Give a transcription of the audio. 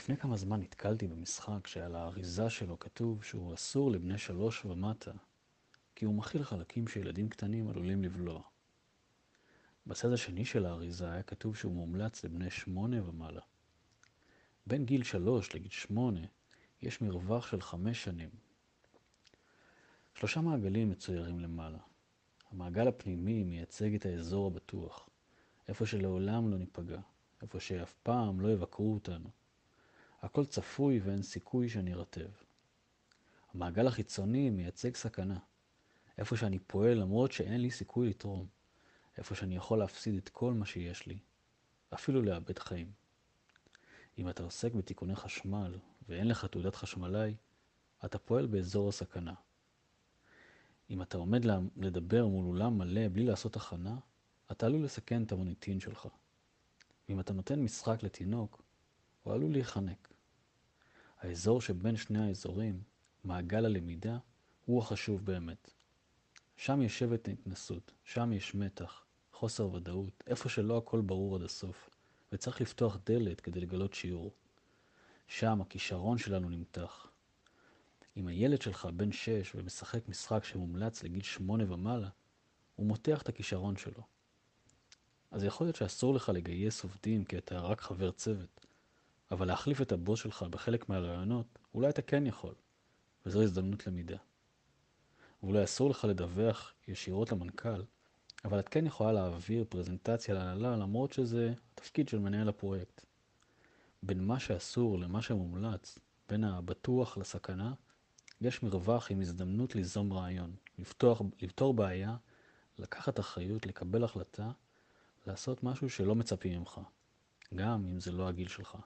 לפני כמה זמן נתקלתי במשחק שעל האריזה שלו כתוב שהוא אסור לבני שלוש ומטה, כי הוא מכיל חלקים שילדים קטנים עלולים לבלוע. בצד השני של האריזה היה כתוב שהוא מומלץ לבני שמונה ומעלה. בין גיל שלוש לגיל שמונה יש מרווח של חמש שנים. שלושה מעגלים מצוירים למעלה. המעגל הפנימי מייצג את האזור הבטוח, איפה שלעולם לא ניפגע, איפה שאף פעם לא יבקרו אותנו. הכל צפוי ואין סיכוי שנירטב. המעגל החיצוני מייצג סכנה, איפה שאני פועל למרות שאין לי סיכוי לתרום, איפה שאני יכול להפסיד את כל מה שיש לי, אפילו לאבד חיים. אם אתה עוסק בתיקוני חשמל ואין לך תעודת חשמלאי, אתה פועל באזור הסכנה. אם אתה עומד לדבר מול אולם מלא בלי לעשות הכנה, אתה עלול לסכן את המוניטין שלך. ואם אתה נותן משחק לתינוק, הוא עלול להיחנק. האזור שבין שני האזורים, מעגל הלמידה, הוא החשוב באמת. שם יושבת ההתנסות, שם יש מתח, חוסר ודאות, איפה שלא הכל ברור עד הסוף, וצריך לפתוח דלת כדי לגלות שיעור. שם הכישרון שלנו נמתח. אם הילד שלך בן שש ומשחק משחק שמומלץ לגיל שמונה ומעלה, הוא מותח את הכישרון שלו. אז יכול להיות שאסור לך לגייס עובדים כי אתה רק חבר צוות, אבל להחליף את הבוס שלך בחלק מהרעיונות, אולי אתה כן יכול, וזו הזדמנות למידה. ואולי אסור לך לדווח ישירות למנכ"ל, אבל את כן יכולה להעביר פרזנטציה להנהלה למרות שזה התפקיד של מנהל הפרויקט. בין מה שאסור למה שמומלץ, בין הבטוח לסכנה, יש מרווח עם הזדמנות ליזום רעיון, לפתוח, לפתור בעיה, לקחת אחריות, לקבל החלטה, לעשות משהו שלא מצפים ממך, גם אם זה לא הגיל שלך.